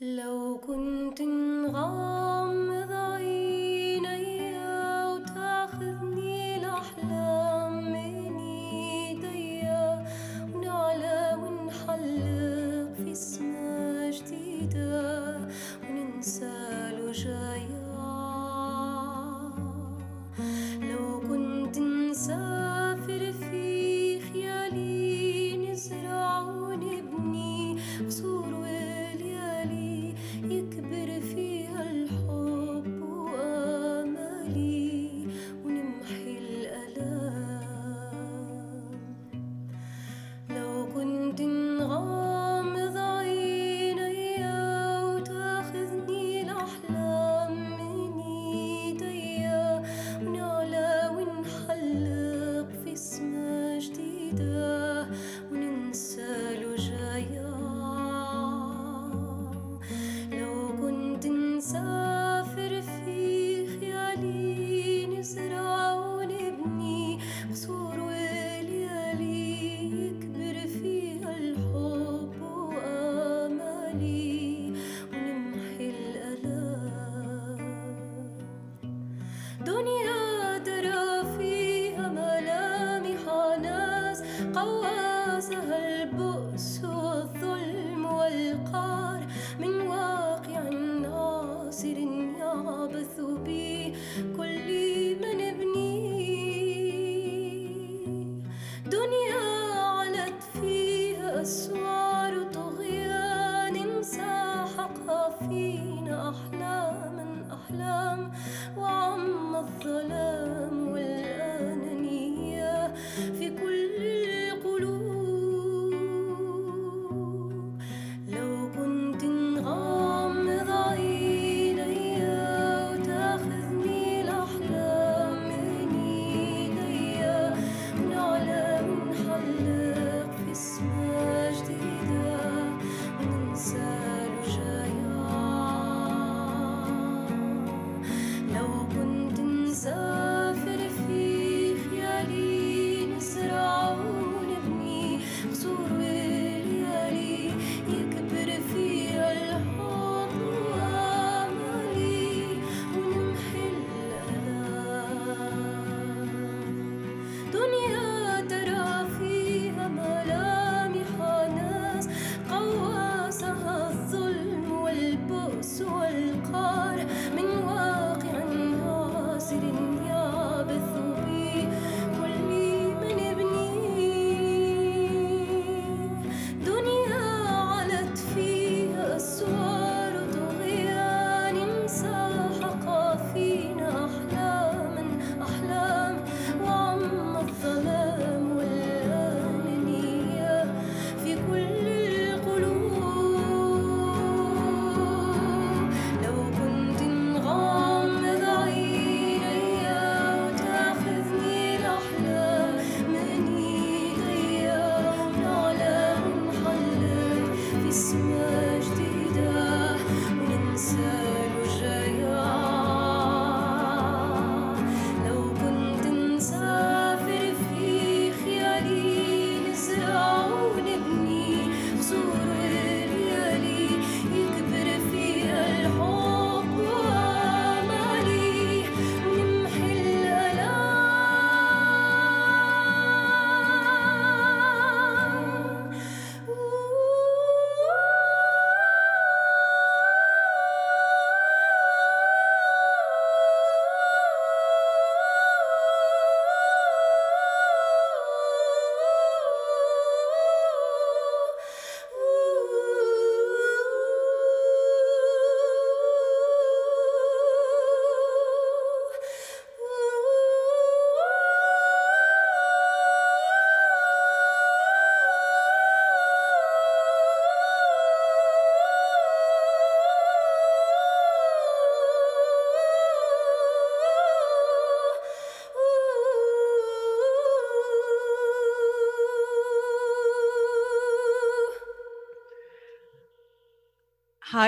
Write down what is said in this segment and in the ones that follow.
لو كنت نغمض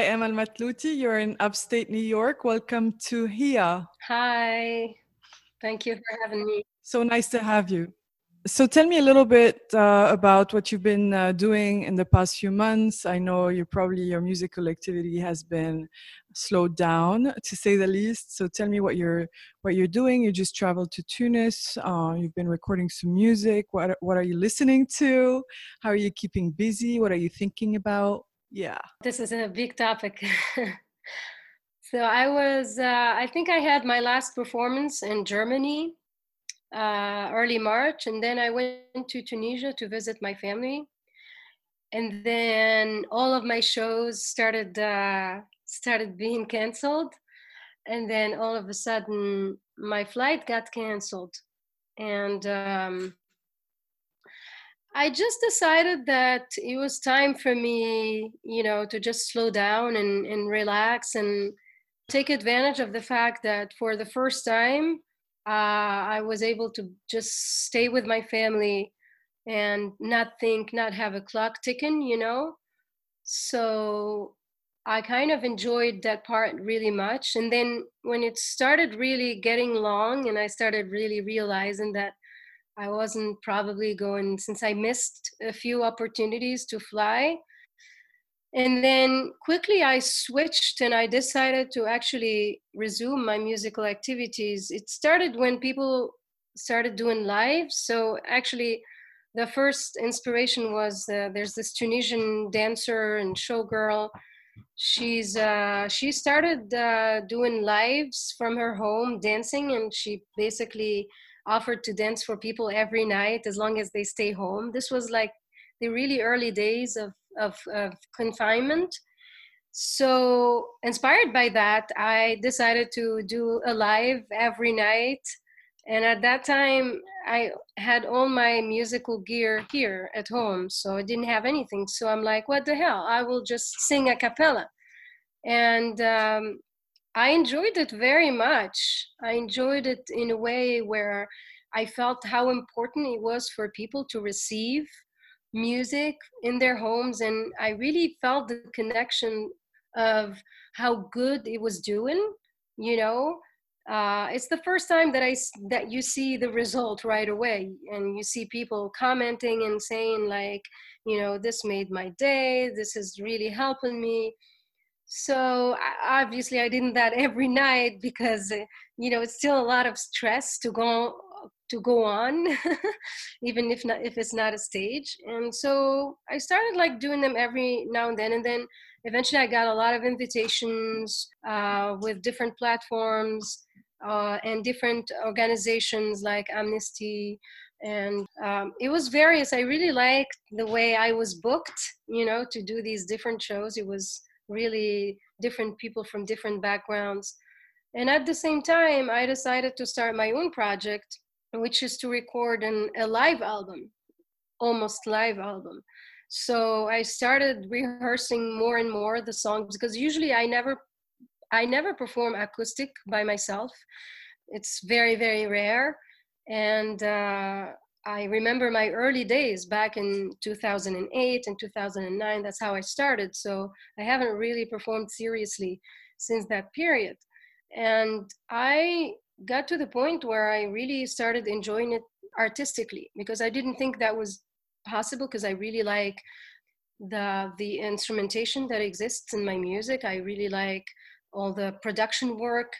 Hi, Emel Mathlouthi. You're in upstate New York. Welcome to HIA. Hi, thank you for having me. So nice to have you. So tell me a little bit uh, about what you've been uh, doing in the past few months. I know you probably your musical activity has been slowed down to say the least. So tell me what you're what you're doing. You just traveled to Tunis. Uh, you've been recording some music. What what are you listening to? How are you keeping busy? What are you thinking about? Yeah. This is a big topic. so I was, uh, I think I had my last performance in Germany uh, early March, and then I went to Tunisia to visit my family. And then all of my shows started uh, started being canceled, and then all of a sudden my flight got canceled, and um, I just decided that it was time for me, you know, to just slow down and, and relax and take advantage of the fact that for the first time, uh, I was able to just stay with my family and not think, not have a clock ticking, you know. So I kind of enjoyed that part really much. And then when it started really getting long, and I started really realizing that I wasn't probably going since I missed a few opportunities to fly. And then quickly I switched and I decided to actually resume my musical activities. It started when people started doing live. So actually, the first inspiration was uh, there's this Tunisian dancer and showgirl. She's uh, she started uh, doing lives from her home dancing, and she basically offered to dance for people every night as long as they stay home. This was like the really early days of, of, of confinement. So, inspired by that, I decided to do a live every night. And at that time, I had all my musical gear here at home, so I didn't have anything. So I'm like, what the hell? I will just sing a cappella. And um, I enjoyed it very much. I enjoyed it in a way where I felt how important it was for people to receive music in their homes. And I really felt the connection of how good it was doing, you know. Uh, it's the first time that I that you see the result right away, and you see people commenting and saying like, you know, this made my day. This is really helping me so obviously i didn't that every night because uh, you know it's still a lot of stress to go to go on even if not if it's not a stage. And so i started like doing them every now and then and then eventually i got a lot of invitations uh, with different platforms uh, and different organizations like amnesty. And um, it was various. I really liked the way i was booked you know to do these different shows. It was really different people from different backgrounds. And at the same time, I decided to start my own project, which is to record an, a live album, almost live album. So I started rehearsing more and more the songs because usually I never, I never perform acoustic by myself. It's very very rare, and uh, I remember my early days back in 2008 and 2009. That's how I started. So I haven't really performed seriously since that period. And I got to the point where I really started enjoying it artistically because I didn't think that was possible because I really like the the instrumentation that exists in my music. I really like all the production work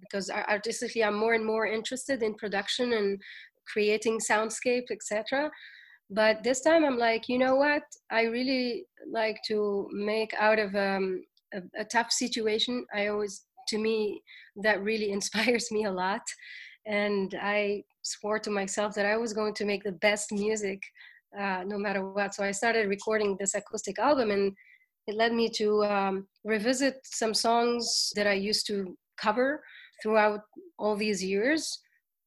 because artistically I'm more and more interested in production and creating soundscape etc but this time i'm like you know what? I really like to make out of um, a, a tough situation. I always to me that really inspires me a lot. And i swore to myself that i was going to make the best music uh, no matter what. So i started recording this acoustic album and it led me to um, revisit some songs that i used to cover throughout all these years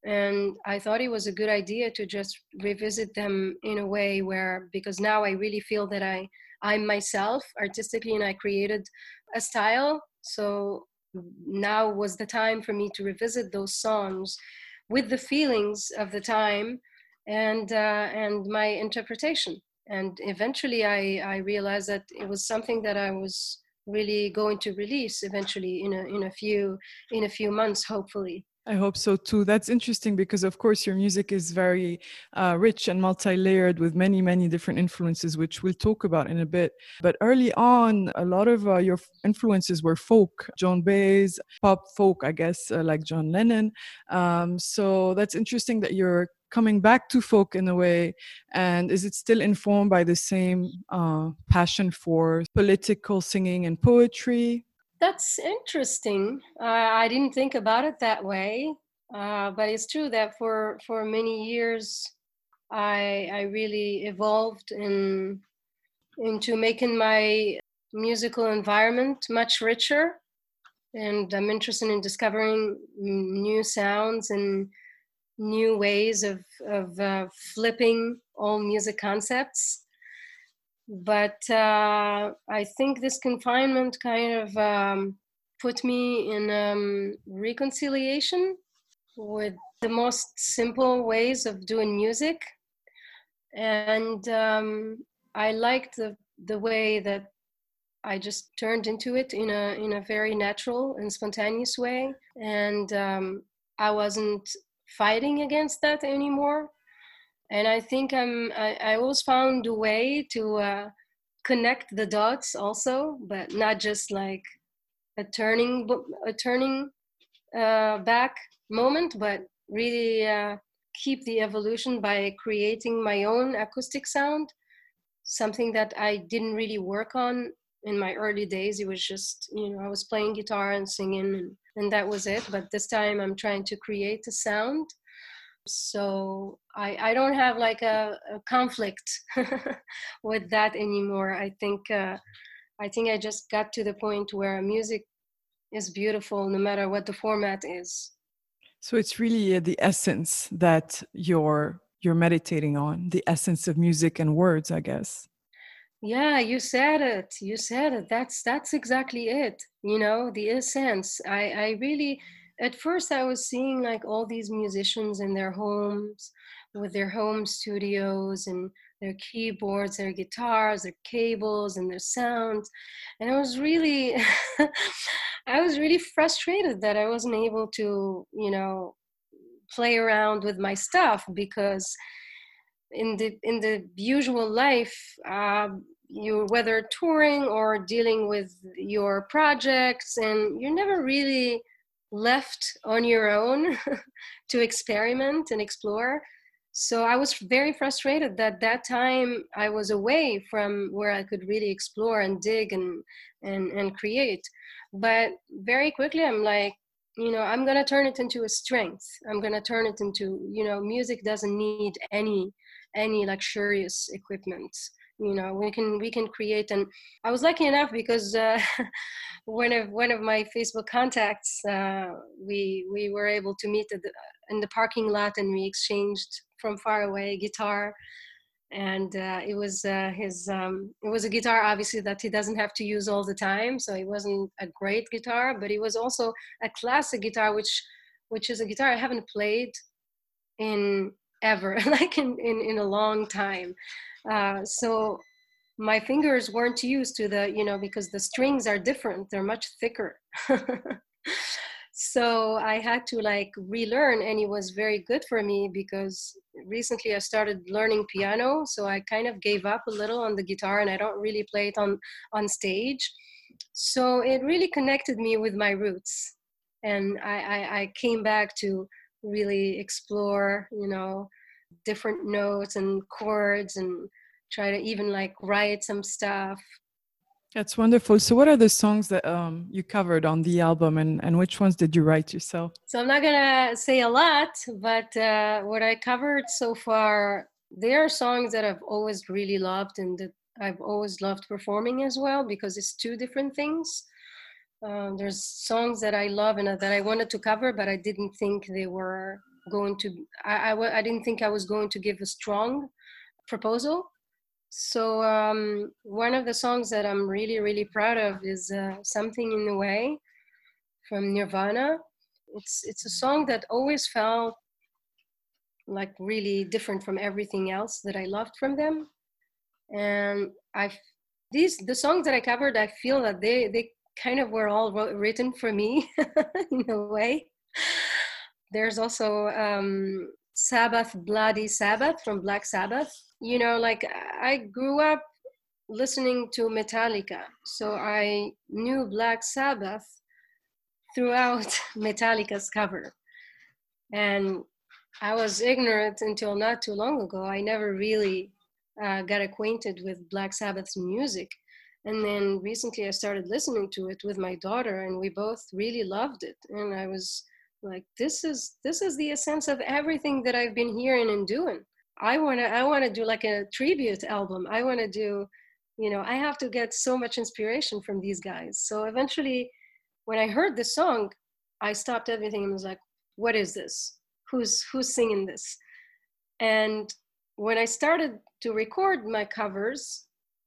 and i thought it was a good idea to just revisit them in a way where because now i really feel that i i'm myself artistically and i created a style. So now was the time for me to revisit those songs with the feelings of the time and uh, and my interpretation. And eventually i i realized that it was something that i was really going to release eventually in a in a few in a few months hopefully I hope so too. That's interesting because, of course, your music is very uh, rich and multi layered with many, many different influences, which we'll talk about in a bit. But early on, a lot of uh, your influences were folk, Joan Baez, pop folk, I guess, uh, like John Lennon. Um, so that's interesting that you're coming back to folk in a way. And is it still informed by the same uh, passion for political singing and poetry? That's interesting. Uh, I didn't think about it that way, uh, but it's true that for for many years, I I really evolved in into making my musical environment much richer, and I'm interested in discovering new sounds and new ways of of uh, flipping all music concepts but uh, I think this confinement kind of um, put me in um, reconciliation with the most simple ways of doing music, and um, I liked the the way that I just turned into it in a in a very natural and spontaneous way, and um, I wasn't fighting against that anymore and I think I'm I, I always found a way to uh, connect the dots also, but not just like a turning a turning uh, back moment, but really uh, keep the evolution by creating my own acoustic sound. Something that I didn't really work on in my early days. It was just you know I was playing guitar and singing, and, and that was it. But this time I'm trying to create a sound so I, I don't have like a, a conflict with that anymore. I think uh, I think I just got to the point where music is beautiful no matter what the format is. So it's really uh, the essence that you're you're meditating on, the essence of music and words, I guess. Yeah, you said it. You said it. That's that's exactly it. You know, the essence. I I really at first I was seeing like all these musicians in their homes with their home studios and their keyboards, their guitars, their cables, and their sounds. And I was really, I was really frustrated that I wasn't able to, you know, play around with my stuff because in the in the usual life, uh, you whether touring or dealing with your projects, and you're never really left on your own to experiment and explore. So I was very frustrated that that time I was away from where I could really explore and dig and and and create. But very quickly I'm like, you know, I'm gonna turn it into a strength. I'm gonna turn it into, you know, music doesn't need any any luxurious equipment you know we can we can create and i was lucky enough because uh, one of one of my facebook contacts uh, we we were able to meet the, in the parking lot and we exchanged from far away guitar. And uh, it was uh, his um, it was a guitar obviously that he doesn't have to use all the time so it wasn't a great guitar but it was also a classic guitar which which is a guitar i haven't played in ever like in, in in a long time uh, so my fingers weren't used to the, you know, because the strings are different, they're much thicker. so I had to like relearn, and it was very good for me because recently I started learning piano. So I kind of gave up a little on the guitar, and I don't really play it on on stage. So it really connected me with my roots, and I, I, I came back to really explore, you know, different notes and chords and try to even like write some stuff. That's wonderful. So what are the songs that um, you covered on the album and, and which ones did you write yourself? So i'm not gonna say a lot but uh, what i covered so far there are songs that i've always really loved and that i've always loved performing as well because it's two different things. Um, there's songs that i love and that i wanted to cover but i didn't think they were going to I, I, I didn't think i was going to give a strong proposal. So um, one of the songs that i'm really really proud of is uh, something in the way from nirvana. It's it's a song that always felt like really different from everything else that i loved from them. And i these the songs that i covered i feel that they they kind of were all written for me in a way there's also um, Sabbath, Bloody Sabbath from Black Sabbath. You know, like I grew up listening to Metallica, so I knew Black Sabbath throughout Metallica's cover. And I was ignorant until not too long ago. I never really uh, got acquainted with Black Sabbath's music. And then recently I started listening to it with my daughter, and we both really loved it. And I was like, this is this is the essence of everything that I've been hearing and doing. I wanna I wanna do like a tribute album. I wanna do, you know, I have to get so much inspiration from these guys. So eventually when I heard the song, I stopped everything and was like, what is this? Who's who's singing this? And when I started to record my covers,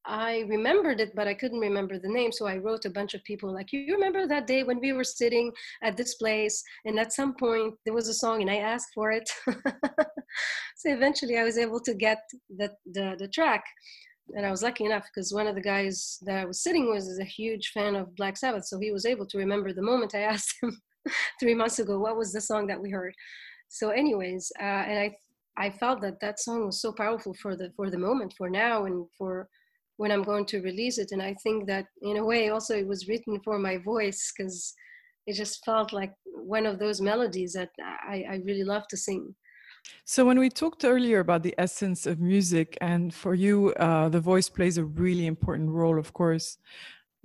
I remembered it, but I couldn't remember the name. So I wrote a bunch of people like, you remember that day when we were sitting at this place, and at some point there was a song, and I asked for it. so eventually, I was able to get the the, the track, and I was lucky enough because one of the guys that I was sitting with is a huge fan of Black Sabbath, so he was able to remember the moment I asked him three months ago what was the song that we heard. So, anyways, uh, and I I felt that that song was so powerful for the for the moment, for now, and for when I'm going to release it. And I think that in a way also it was written for my voice because it just felt like one of those melodies that I, I really love to sing. So when we talked earlier about the essence of music, and for you, uh, the voice plays a really important role, of course.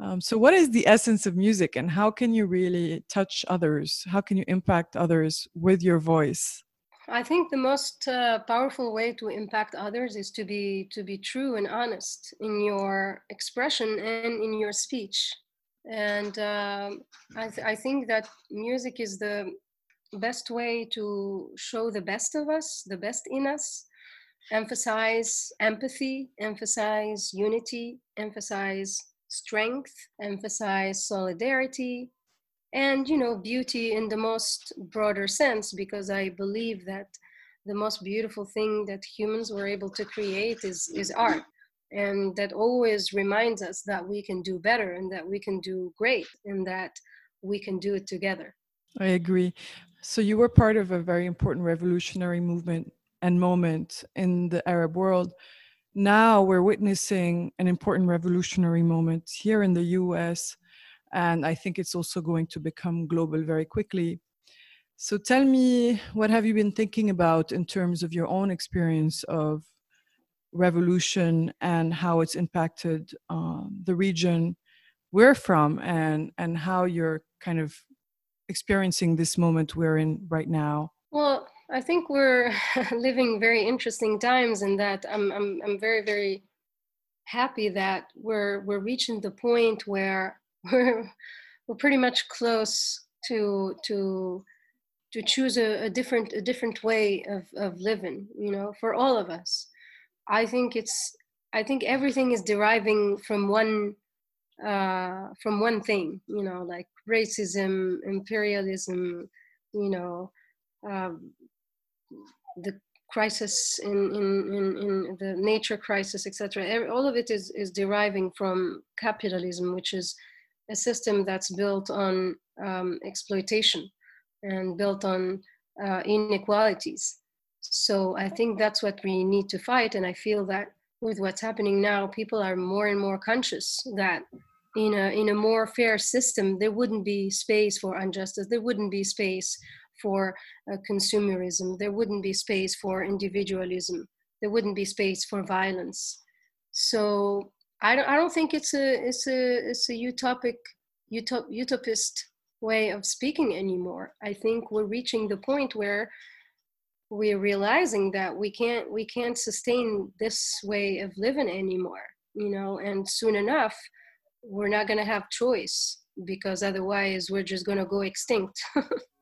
Um, so what is the essence of music, and how can you really touch others? How can you impact others with your voice? I think the most uh, powerful way to impact others is to be to be true and honest in your expression and in your speech. And um, I, th- I think that music is the best way to show the best of us, the best in us, emphasize empathy, emphasize unity, emphasize strength, emphasize solidarity, and you know beauty in the most broader sense because i believe that the most beautiful thing that humans were able to create is is art and that always reminds us that we can do better and that we can do great and that we can do it together. I agree. So you were part of a very important revolutionary movement and moment in the arab world. Now we're witnessing an important revolutionary moment here in the us and I think it's also going to become global very quickly. So tell me, what have you been thinking about in terms of your own experience of revolution and how it's impacted uh, the region we're from and, and how you're kind of experiencing this moment we're in right now? Well, I think we're living very interesting times and that I'm, I'm, I'm very, very happy that we're, we're reaching the point where we're we're pretty much close to to to choose a, a, different a different way of, of living you know for all of us. I think it's i think everything is deriving from one uh, from one thing you know like racism imperialism you know um, the crisis in, in, in, in the nature crisis etc all of it is, is deriving from capitalism which is a system that's built on um, exploitation and built on uh, inequalities. So I think that's what we need to fight. And I feel that with what's happening now, people are more and more conscious that in a, in a more fair system, there wouldn't be space for injustice, there wouldn't be space for uh, consumerism, there wouldn't be space for individualism, there wouldn't be space for violence. So I don't, I don't think it's a it's a it's a utopic utop, utopist way of speaking anymore. I think we're reaching the point where we're realizing that we can't we can't sustain this way of living anymore. You know, and soon enough, we're not going to have choice because otherwise we're just going to go extinct.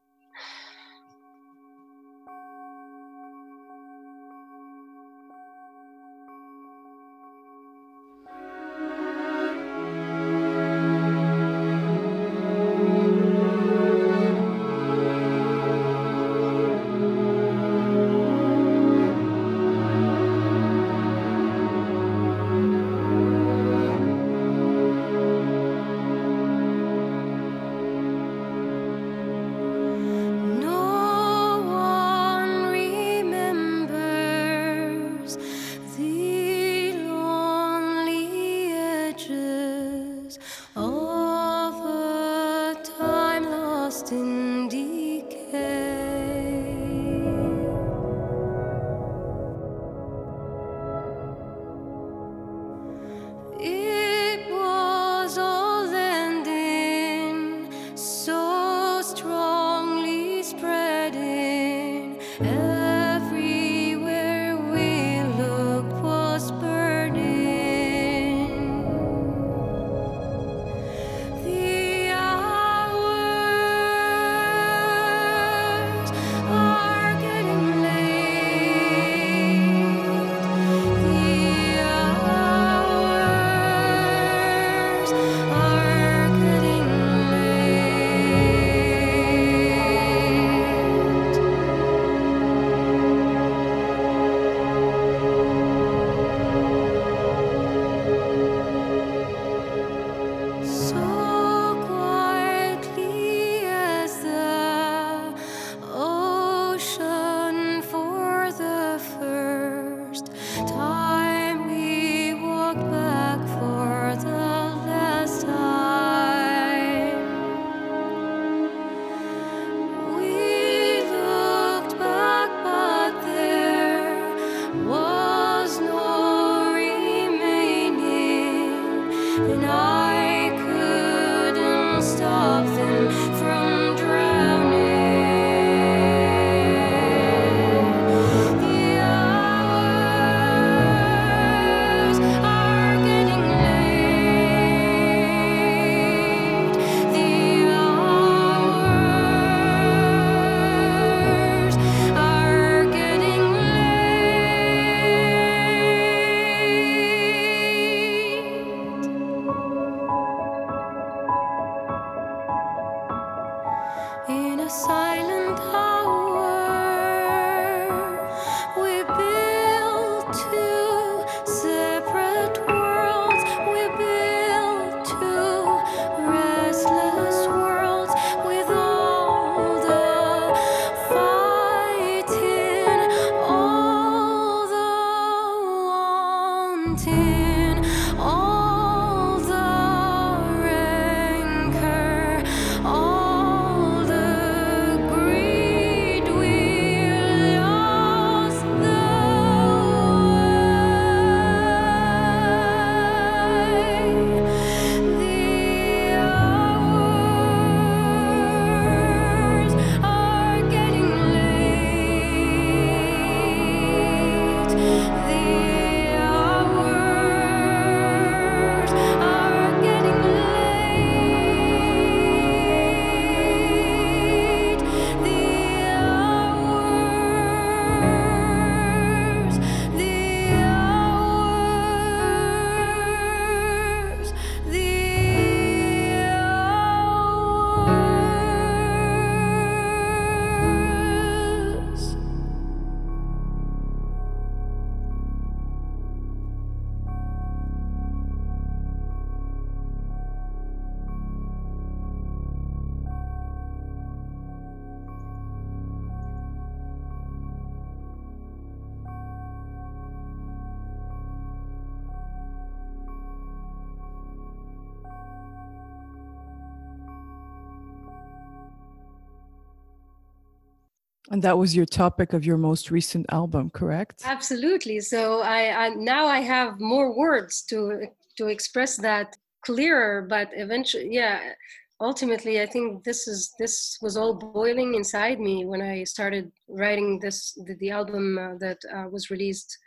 And that was your topic of your most recent album, correct? Absolutely. So I, I now I have more words to to express that clearer. But eventually, yeah, ultimately, I think this is this was all boiling inside me when I started writing this the, the album uh, that uh, was released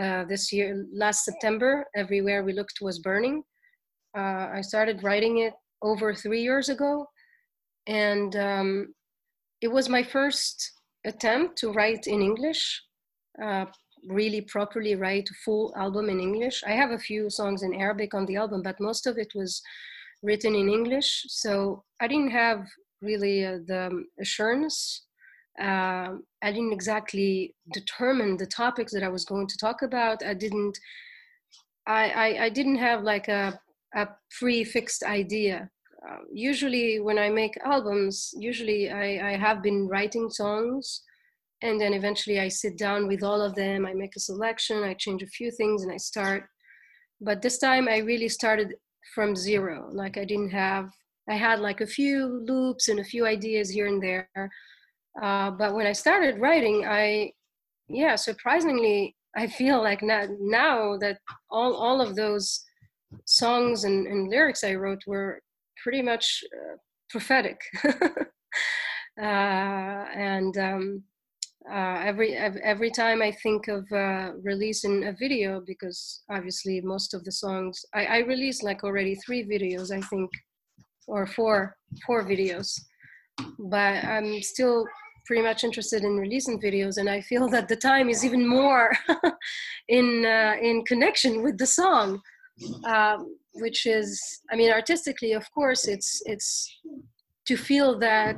uh, this year last September. Everywhere we looked was burning. Uh, I started writing it over three years ago, and um, it was my first attempt to write in English, uh, really properly write a full album in English. I have a few songs in Arabic on the album, but most of it was written in English. So I didn't have really uh, the assurance. Uh, I didn't exactly determine the topics that I was going to talk about. I didn't. I, I, I didn't have like a, a pre-fixed idea uh, usually when I make albums, usually I, I have been writing songs and then eventually I sit down with all of them. I make a selection, I change a few things and I start. But this time I really started from zero. Like I didn't have, I had like a few loops and a few ideas here and there. Uh, but when I started writing, I, yeah, surprisingly, I feel like now, now that all, all of those songs and, and lyrics I wrote were pretty much uh, prophetic. uh, and um, uh, every every time I think of uh, releasing a video, because obviously most of the songs I, I released like already three videos, I think, or four four videos, but I'm still pretty much interested in releasing videos, and I feel that the time is even more in uh, in connection with the song um, which is i mean artistically of course it's it's to feel that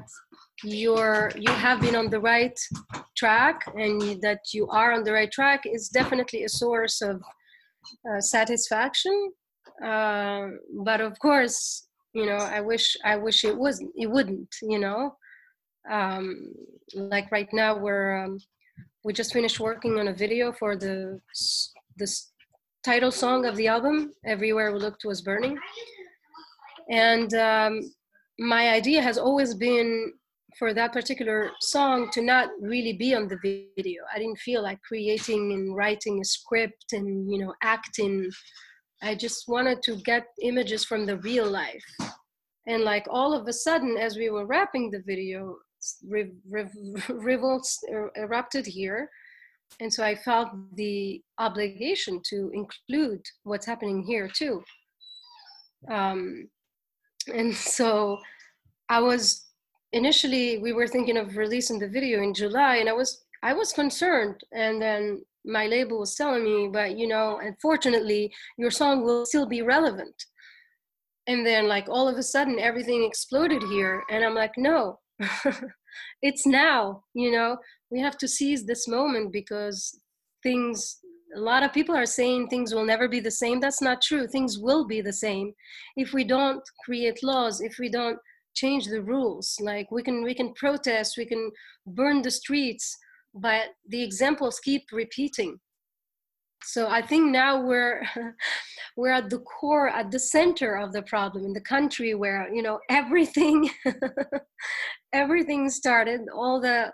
you're you have been on the right track and that you are on the right track is definitely a source of uh, satisfaction uh, but of course you know i wish i wish it wasn't. it wouldn't you know um, like right now we're um, we just finished working on a video for the this title song of the album everywhere we looked was burning. And um, my idea has always been for that particular song to not really be on the video. I didn't feel like creating and writing a script and you know acting. I just wanted to get images from the real life. And like all of a sudden as we were wrapping the video re- re- revolts er- erupted here and so i felt the obligation to include what's happening here too. Um, and so i was initially we were thinking of releasing the video in july and i was i was concerned. And then my label was telling me but you know unfortunately your song will still be relevant. And then like all of a sudden everything exploded here and i'm like no it's now you know we have to seize this moment because things a lot of people are saying things will never be the same. That's not true. Things will be the same if we don't create laws if we don't change the rules. Like we can we can protest we can burn the streets but the examples keep repeating. So i think now we're we're at the core at the center of the problem in the country where you know everything everything started all the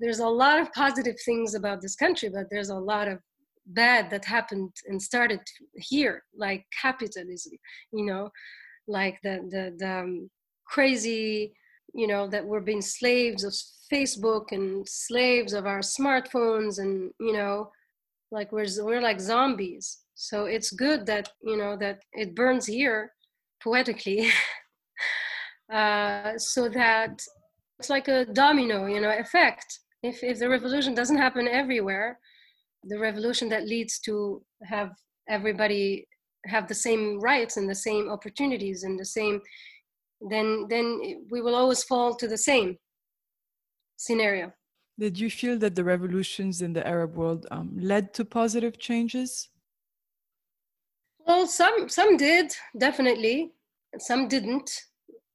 there's a lot of positive things about this country but there's a lot of bad that happened and started here like capitalism you know like the the, the um, crazy you know that we're being slaves of facebook and slaves of our smartphones and you know like we're we're like zombies. So it's good that you know that it burns here poetically. Uh, so that it's like a domino you know effect if if the revolution doesn't happen everywhere the revolution that leads to have everybody have the same rights and the same opportunities and the same then then we will always fall to the same scenario did you feel that the revolutions in the Arab world um, led to positive changes? Well, some some did definitely, some didn't,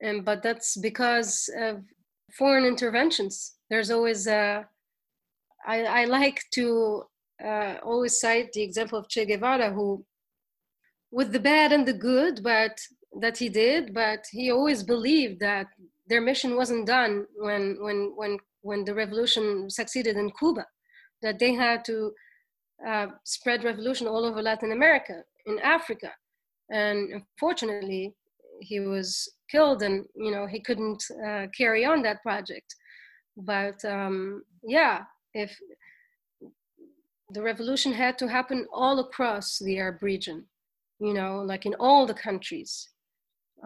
and but that's because of foreign interventions. There's always a. I, I like to uh, always cite the example of Che Guevara, who, with the bad and the good, but that he did, but he always believed that their mission wasn't done when when when when the revolution succeeded in Cuba, that they had to uh, spread revolution all over Latin America, in Africa, and unfortunately, he was killed, and you know he couldn't uh, carry on that project. But um, yeah, if the revolution had to happen all across the Arab region, you know, like in all the countries,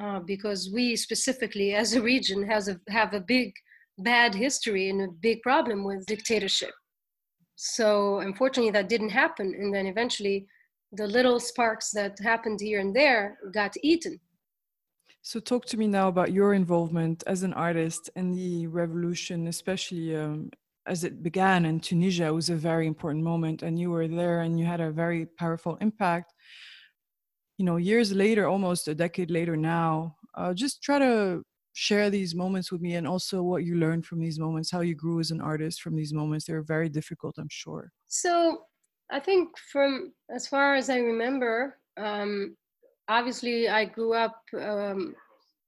uh, because we specifically as a region has a, have a big bad history and a big problem with dictatorship. So unfortunately, that didn't happen. And then eventually, the little sparks that happened here and there got eaten. So, talk to me now about your involvement as an artist in the revolution, especially um, as it began in Tunisia. It was a very important moment, and you were there and you had a very powerful impact. You know, years later, almost a decade later now, uh, just try to share these moments with me and also what you learned from these moments, how you grew as an artist from these moments. They were very difficult, I'm sure. So I think from as far as I remember, um, obviously I grew up um,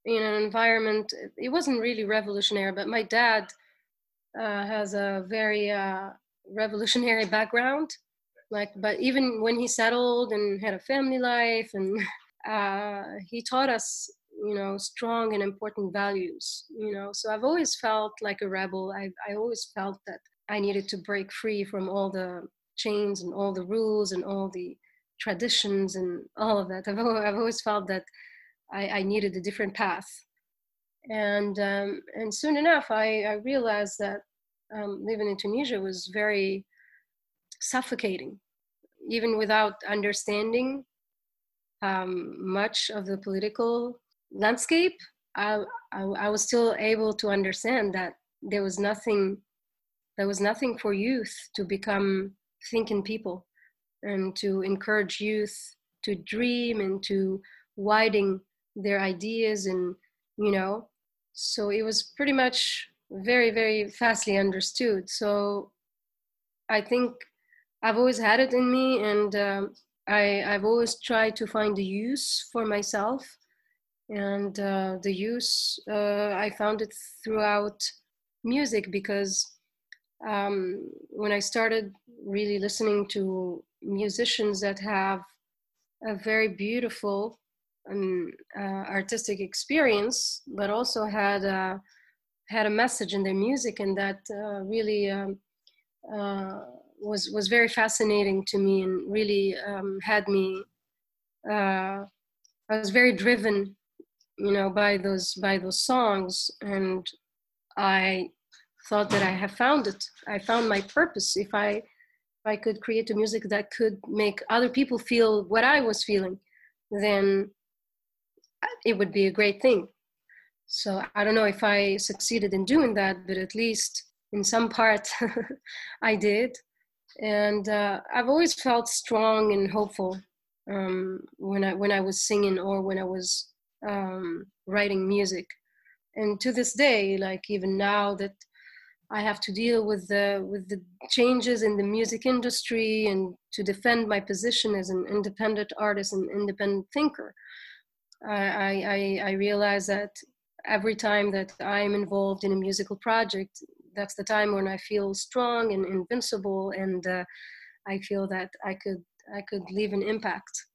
in an environment, it wasn't really revolutionary, but my dad uh, has a very uh, revolutionary background. Like, but even when he settled and had a family life and uh, he taught us you know strong and important values you know so i've always felt like a rebel i i always felt that i needed to break free from all the chains and all the rules and all the traditions and all of that. I've, I've always felt that I, I needed a different path. And um, and soon enough i i realized that um, living in tunisia was very suffocating. Even without understanding um, much of the political landscape, I, I, I was still able to understand that there was nothing there was nothing for youth to become thinking people and to encourage youth to dream and to widen their ideas and you know so it was pretty much very very fastly understood. So i think i've always had it in me and um, I, i've always tried to find a use for myself. And uh, the use uh, i found it throughout music because um, when i started really listening to musicians that have a very beautiful an uh, artistic experience, but also had uh, had a message in their music, and that uh, really um, uh, was was very fascinating to me, and really um, had me. Uh, I was very driven, you know, by those by those songs, and I thought that I have found it. I found my purpose. If I I could create a music that could make other people feel what I was feeling, then it would be a great thing. So I don't know if I succeeded in doing that, but at least in some part I did. And uh, I've always felt strong and hopeful um, when I when I was singing or when I was um, writing music. And to this day, like even now that I have to deal with the with the changes in the music industry and to defend my position as an independent artist and independent thinker. I, I, I realize that every time that I'm involved in a musical project, that's the time when I feel strong and invincible, and uh, I feel that I could I could leave an impact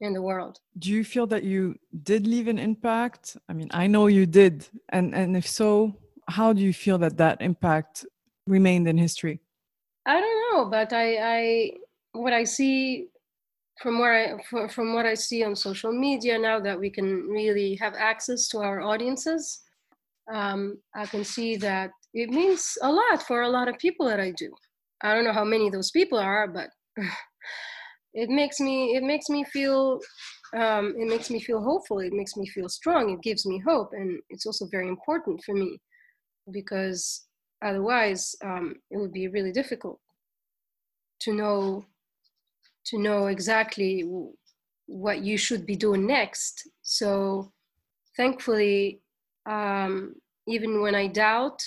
in the world. Do you feel that you did leave an impact? I mean, I know you did, and and if so, how do you feel that that impact remained in history? I don't know, but I, I what I see from where I from what I see on social media now that we can really have access to our audiences, um, I can see that it means a lot for a lot of people that I do. I don't know how many those people are, but it makes me it makes me feel um, it makes me feel hopeful. It makes me feel strong. It gives me hope, and it's also very important for me because otherwise um, it would be really difficult to know to know exactly what you should be doing next. So thankfully um, even when i doubt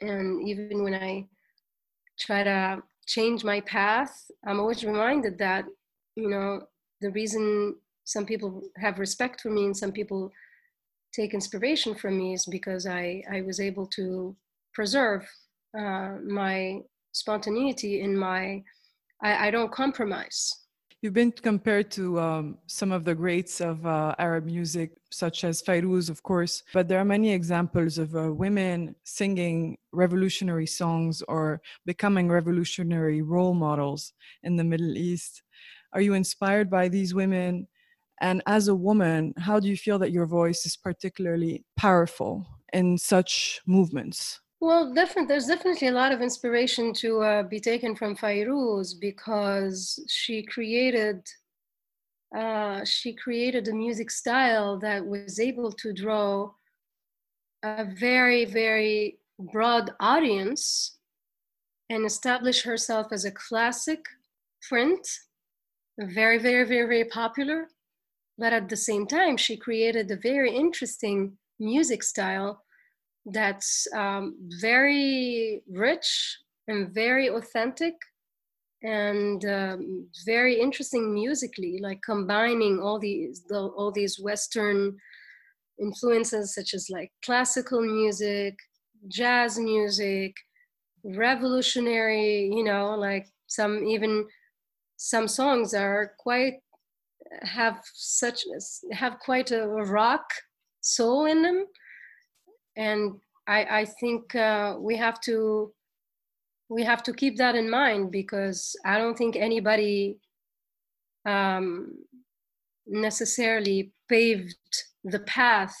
and even when i try to change my path i'm always reminded that you know the reason some people have respect for me and some people take inspiration from me is because I, I was able to preserve uh, my spontaneity in my, I, I don't compromise. You've been compared to um, some of the greats of uh, Arab music, such as Fayrouz, of course, but there are many examples of uh, women singing revolutionary songs or becoming revolutionary role models in the Middle East. Are you inspired by these women? And as a woman, how do you feel that your voice is particularly powerful in such movements? Well, definitely, there's definitely a lot of inspiration to uh, be taken from Fayrouz because she created uh, she created a music style that was able to draw a very very broad audience and establish herself as a classic print, very very very very popular but at the same time, she created a very interesting music style that's um, very rich and very authentic and um, very interesting musically, like combining all these the, all these Western influences such as like classical music, jazz music, revolutionary, you know, like some even some songs are quite have such have quite a rock soul in them. And i i think uh, we have to we have to keep that in mind because i don't think anybody um, necessarily paved the path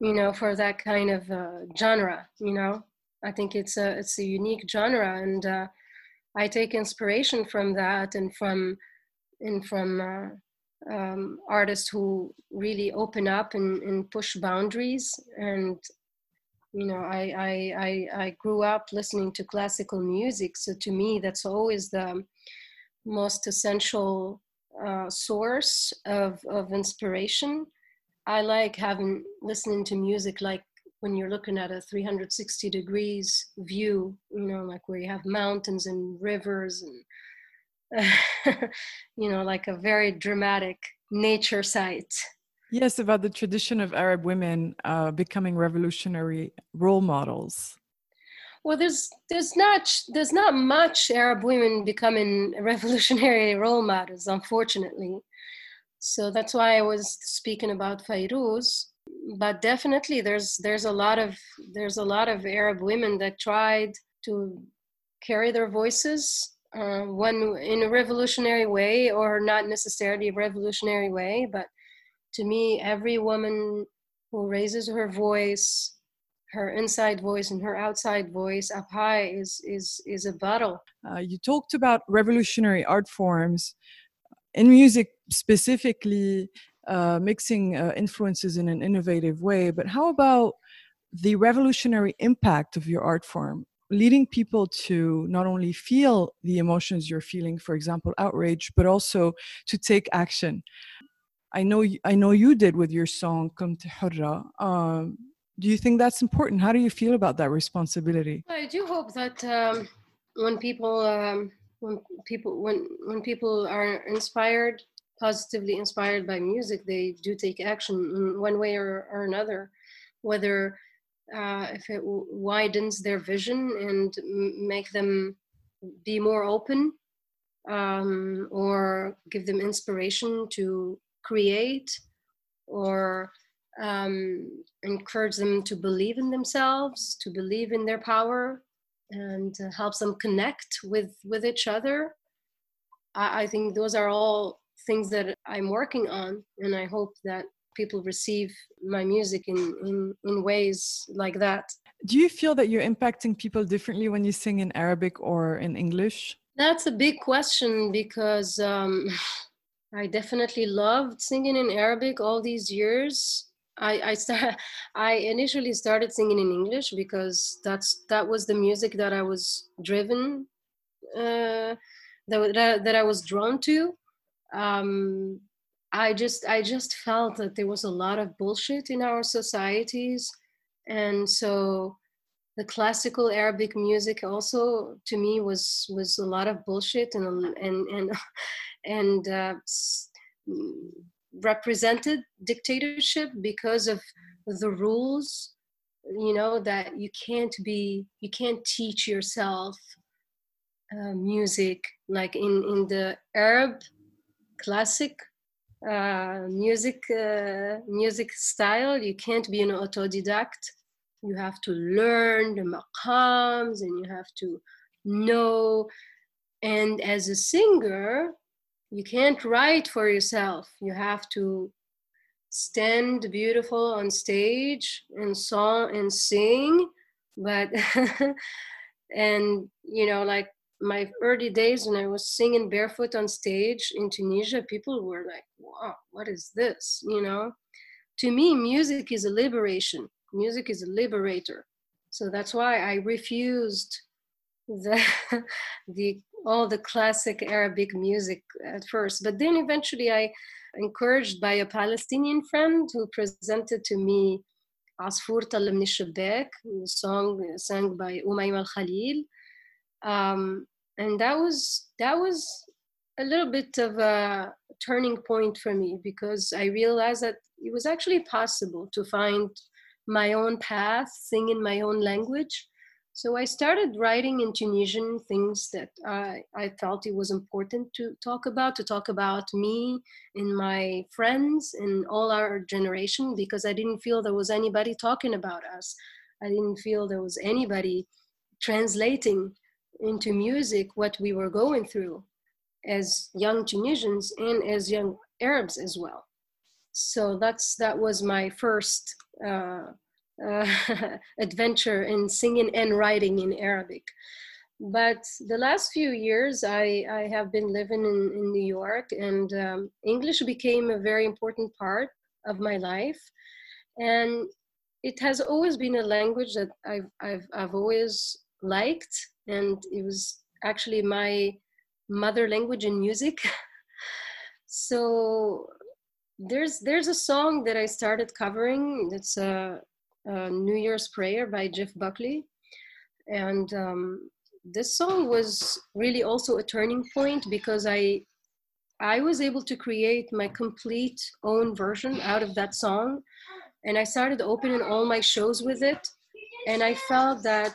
you know for that kind of uh, genre you know? I think it's a it's a unique genre and uh, i take inspiration from that and from and from uh, um, artists who really open up and, and push boundaries. And you know I, I, I i grew up listening to classical music. So to me that's always the most essential uh, source of, of inspiration. I like having listening to music like when you're looking at a 360 degrees view you know like where you have mountains and rivers and you know, like a very dramatic nature site. Yes, about the tradition of Arab women uh, becoming revolutionary role models. Well, there's there's not there's not much Arab women becoming revolutionary role models, unfortunately. So that's why I was speaking about Fairuz. But definitely, there's there's a lot of there's a lot of Arab women that tried to carry their voices, uh, one in a revolutionary way or not necessarily a revolutionary way. But to me, every woman who raises her voice her inside voice and her outside voice up high is is is a battle. Uh, you talked about revolutionary art forms in music specifically uh, mixing uh, influences in an innovative way but how about the revolutionary impact of your art form leading people to not only feel the emotions you're feeling for example outrage but also to take action. I know i know you did with your song Kelmti Horra um, do you think that's important? How do you feel about that responsibility? I do hope that um, when people um, when people when when people are inspired positively inspired by music they do take action in one way or, or another whether uh, if it widens their vision and make them be more open um, or give them inspiration to create or um, encourage them to believe in themselves, to believe in their power, and uh, helps them connect with with each other. I, I think those are all things that I'm working on, and I hope that people receive my music in, in, in ways like that. Do you feel that you're impacting people differently when you sing in Arabic or in English? That's a big question because um, I definitely loved singing in Arabic all these years. I I, start, I initially started singing in English because that's that was the music that I was driven uh, that, that that I was drawn to. Um, I just I just felt that there was a lot of bullshit in our societies, and so the classical Arabic music also to me was was a lot of bullshit and and and and uh, represented dictatorship because of the rules you know that you can't be you can't teach yourself uh, music. Like in in the arab classic uh, music uh, music style. You can't be an autodidact. You have to learn the maqams and you have to know. And as a singer you can't write for yourself. You have to stand beautiful on stage and song and sing. But and you know like my early days when i was singing barefoot on stage in tunisia people were like wow what is this you know to me music is a liberation music is a liberator so that's why i refused the the all the classic Arabic music at first. But then eventually I encouraged by a Palestinian friend who presented to me Asfur Tal min a song uh, sung by Umayma al-Khalil. Um, and that was that was a little bit of a turning point for me because I realized that it was actually possible to find my own path, sing in my own language, so I started writing in Tunisian things that I, I felt it was important to talk about, to talk about me and my friends and all our generation, because I didn't feel there was anybody talking about us. I didn't feel there was anybody translating into music what we were going through as young Tunisians and as young Arabs as well. So that's that was my first uh, uh, adventure in singing and writing in Arabic. But the last few years, I, I have been living in, in New York, and um, English became a very important part of my life. And it has always been a language that I've, I've, I've always liked, and it was actually my mother language in music. so there's there's a song that I started covering. It's a uh, New Year's Prayer by Jeff Buckley. And um, this song was really also a turning point because I I was able to create my complete own version out of that song. And I started opening all my shows with it. And I felt that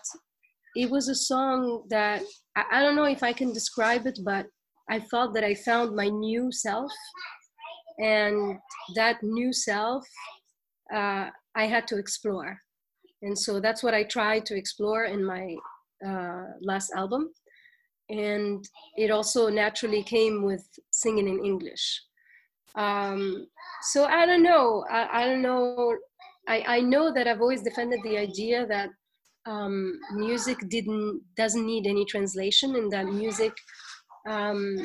it was a song that I, I don't know if I can describe it, but I felt that I found my new self and that new self uh, I had to explore. And so that's what I tried to explore in my uh, last album. And it also naturally came with singing in English. Um, so I don't know. I, I don't know. I, I know that I've always defended the idea that um, music didn't doesn't need any translation, and that music um,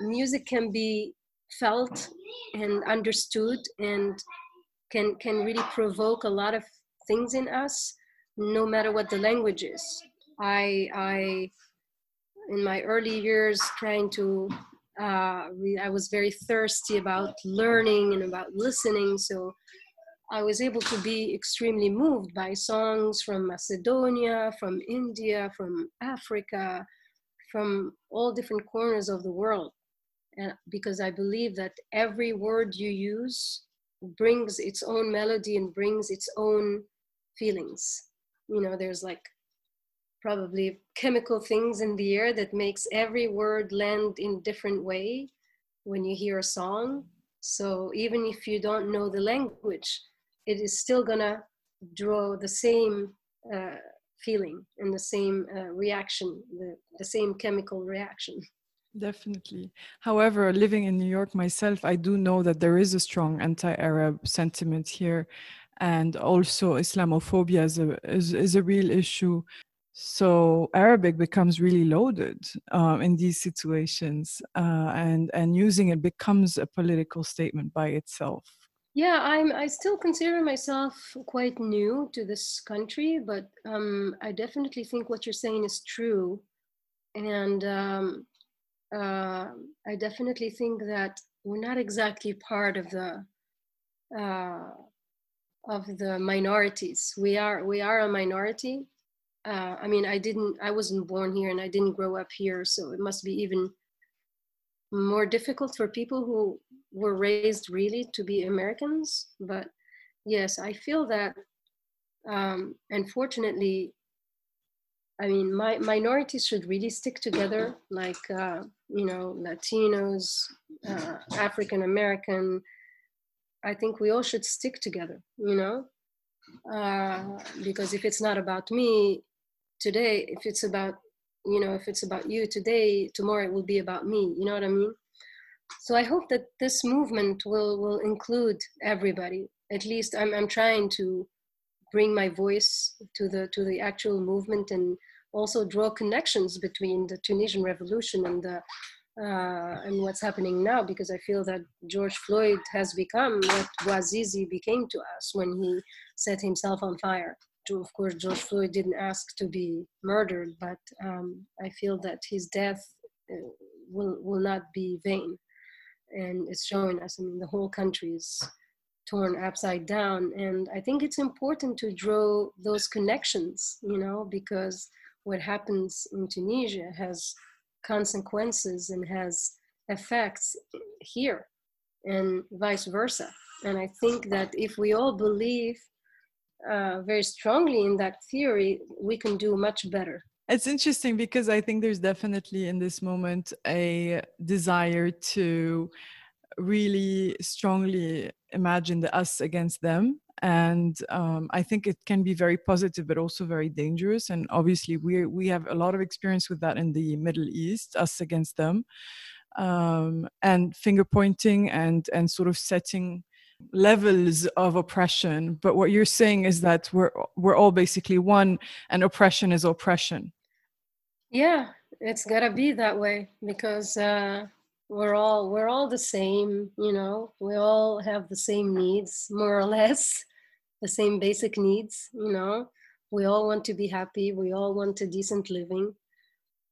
music can be felt and understood and can can really provoke a lot of things in us no matter what the language is. I i in my early years trying to uh, i was very thirsty about learning and about listening so i was able to be extremely moved by songs from macedonia from india from africa from all different corners of the world. And because i believe that every word you use brings its own melody and brings its own feelings. You know there's like probably chemical things in the air that makes every word land in different way when you hear a song. So even if you don't know the language it is still gonna draw the same uh, feeling and the same uh, reaction the, the same chemical reaction Definitely. However, living in New York myself, I do know that there is a strong anti-Arab sentiment here, and also Islamophobia is a is, is a real issue. So Arabic becomes really loaded um, in these situations, uh, and and using it becomes a political statement by itself. Yeah, I'm. I still consider myself quite new to this country, but um, I definitely think what you're saying is true, and um, uh, I definitely think that we're not exactly part of the uh, of the minorities. We are we are a minority. Uh, I mean, I didn't. I wasn't born here, and I didn't grow up here, so it must be even more difficult for people who were raised really to be Americans. But yes, I feel that. Um, unfortunately, I mean, my, minorities should really stick together, like, uh, you know, Latinos, uh, African American. I think we all should stick together, you know, uh, because if it's not about me today, if it's about, you know, if it's about you today, tomorrow it will be about me, you know what I mean? So I hope that this movement will, will include everybody. At least I'm, I'm trying to bring my voice to the to the actual movement and also draw connections between the Tunisian revolution and the uh, and what's happening now because I feel that George Floyd has become what Bouazizi became to us when he set himself on fire. Of course, George Floyd didn't ask to be murdered, but um, I feel that his death uh, will will not be vain, and it's showing us. I mean, the whole country is torn upside down and i think it's important to draw those connections you know because what happens in tunisia has consequences and has effects here and vice versa and i think that if we all believe uh, very strongly in that theory we can do much better it's interesting because i think there's definitely in this moment a desire to really strongly imagine the us against them. And um, i think it can be very positive but also very dangerous. And obviously we we have a lot of experience with that in the middle east us against them. Um, and finger pointing and and sort of setting levels of oppression but what you're saying is that we're we're all basically one and oppression is oppression. Yeah it's gotta be that way because uh we're all we're all the same you know we all have the same needs more or less the same basic needs you know. We all want to be happy we all want a decent living.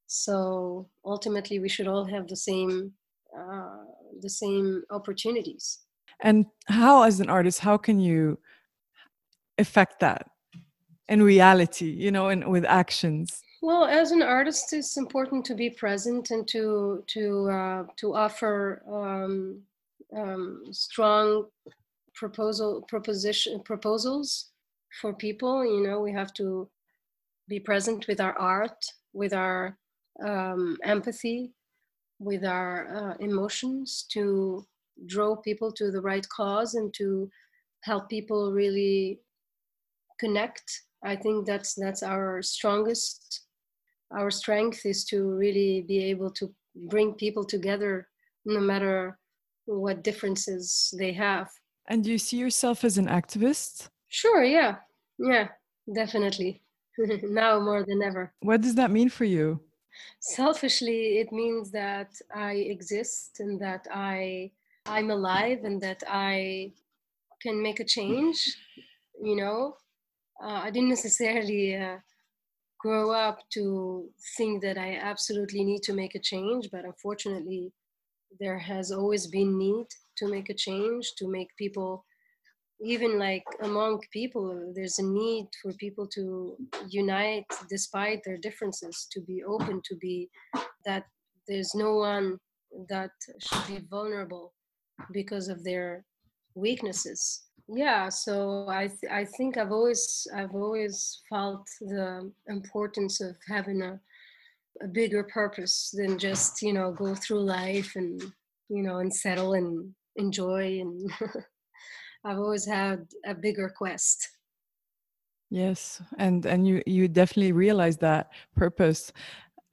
So ultimately we should all have the same uh, the same opportunities and how as an artist how can you affect that in reality you know and with actions well, as an artist, it's important to be present and to to uh, to offer um, um, strong proposal proposition proposals for people. You know, we have to be present with our art, with our um, empathy, with our uh, emotions to drove people to the right cause and to help people really connect. I think that's that's our strongest. Our strength is to really be able to bring people together, no matter what differences they have. And do you see yourself as an activist? Sure, yeah, yeah, definitely. now more than ever. What does that mean for you? Selfishly, it means that I exist and that I I'm alive and that I can make a change. You know, uh, I didn't necessarily uh, grow up to think that I absolutely need to make a change, but unfortunately, there has always been need to make a change to make people even like among people there's a need for people to unite despite their differences to be open to be that there's no one that should be vulnerable because of their weaknesses yeah so i th- i think i've always i've always felt the importance of having a a bigger purpose than just you know go through life and you know and settle and enjoy and I've always had a bigger quest. Yes, and and you you definitely realize that purpose.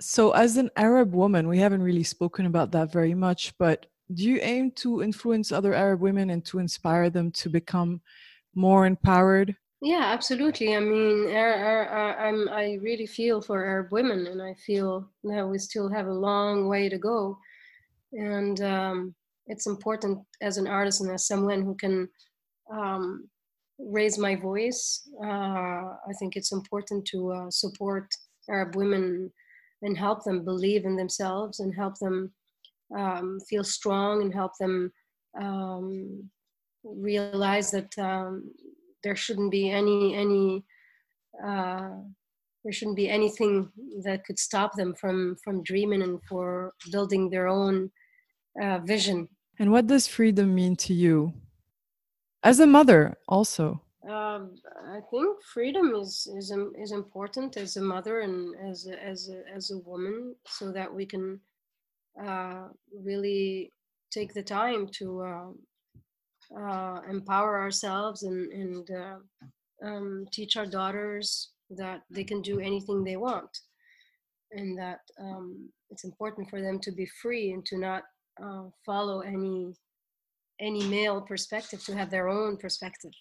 So as an Arab woman, we haven't really spoken about that very much, but do you aim to influence other Arab women and to inspire them to become more empowered? Yeah, absolutely. I mean, I really feel for Arab women, and I feel that we still have a long way to go. And um, it's important as an artist and as someone who can um, raise my voice. Uh, I think it's important to uh, support Arab women and help them believe in themselves and help them um, feel strong and help them um, realize that um, there shouldn't be any any uh, there shouldn't be anything that could stop them from from dreaming and for building their own uh, vision. And what does freedom mean to you? as a mother also um, I think freedom is is is important as a mother and as a, as a, as a woman, so that we can uh, really take the time to uh, uh, empower ourselves and and uh, um, teach our daughters that they can do anything they want, and that um, it's important for them to be free and to not uh, follow any any male perspective to have their own perspective.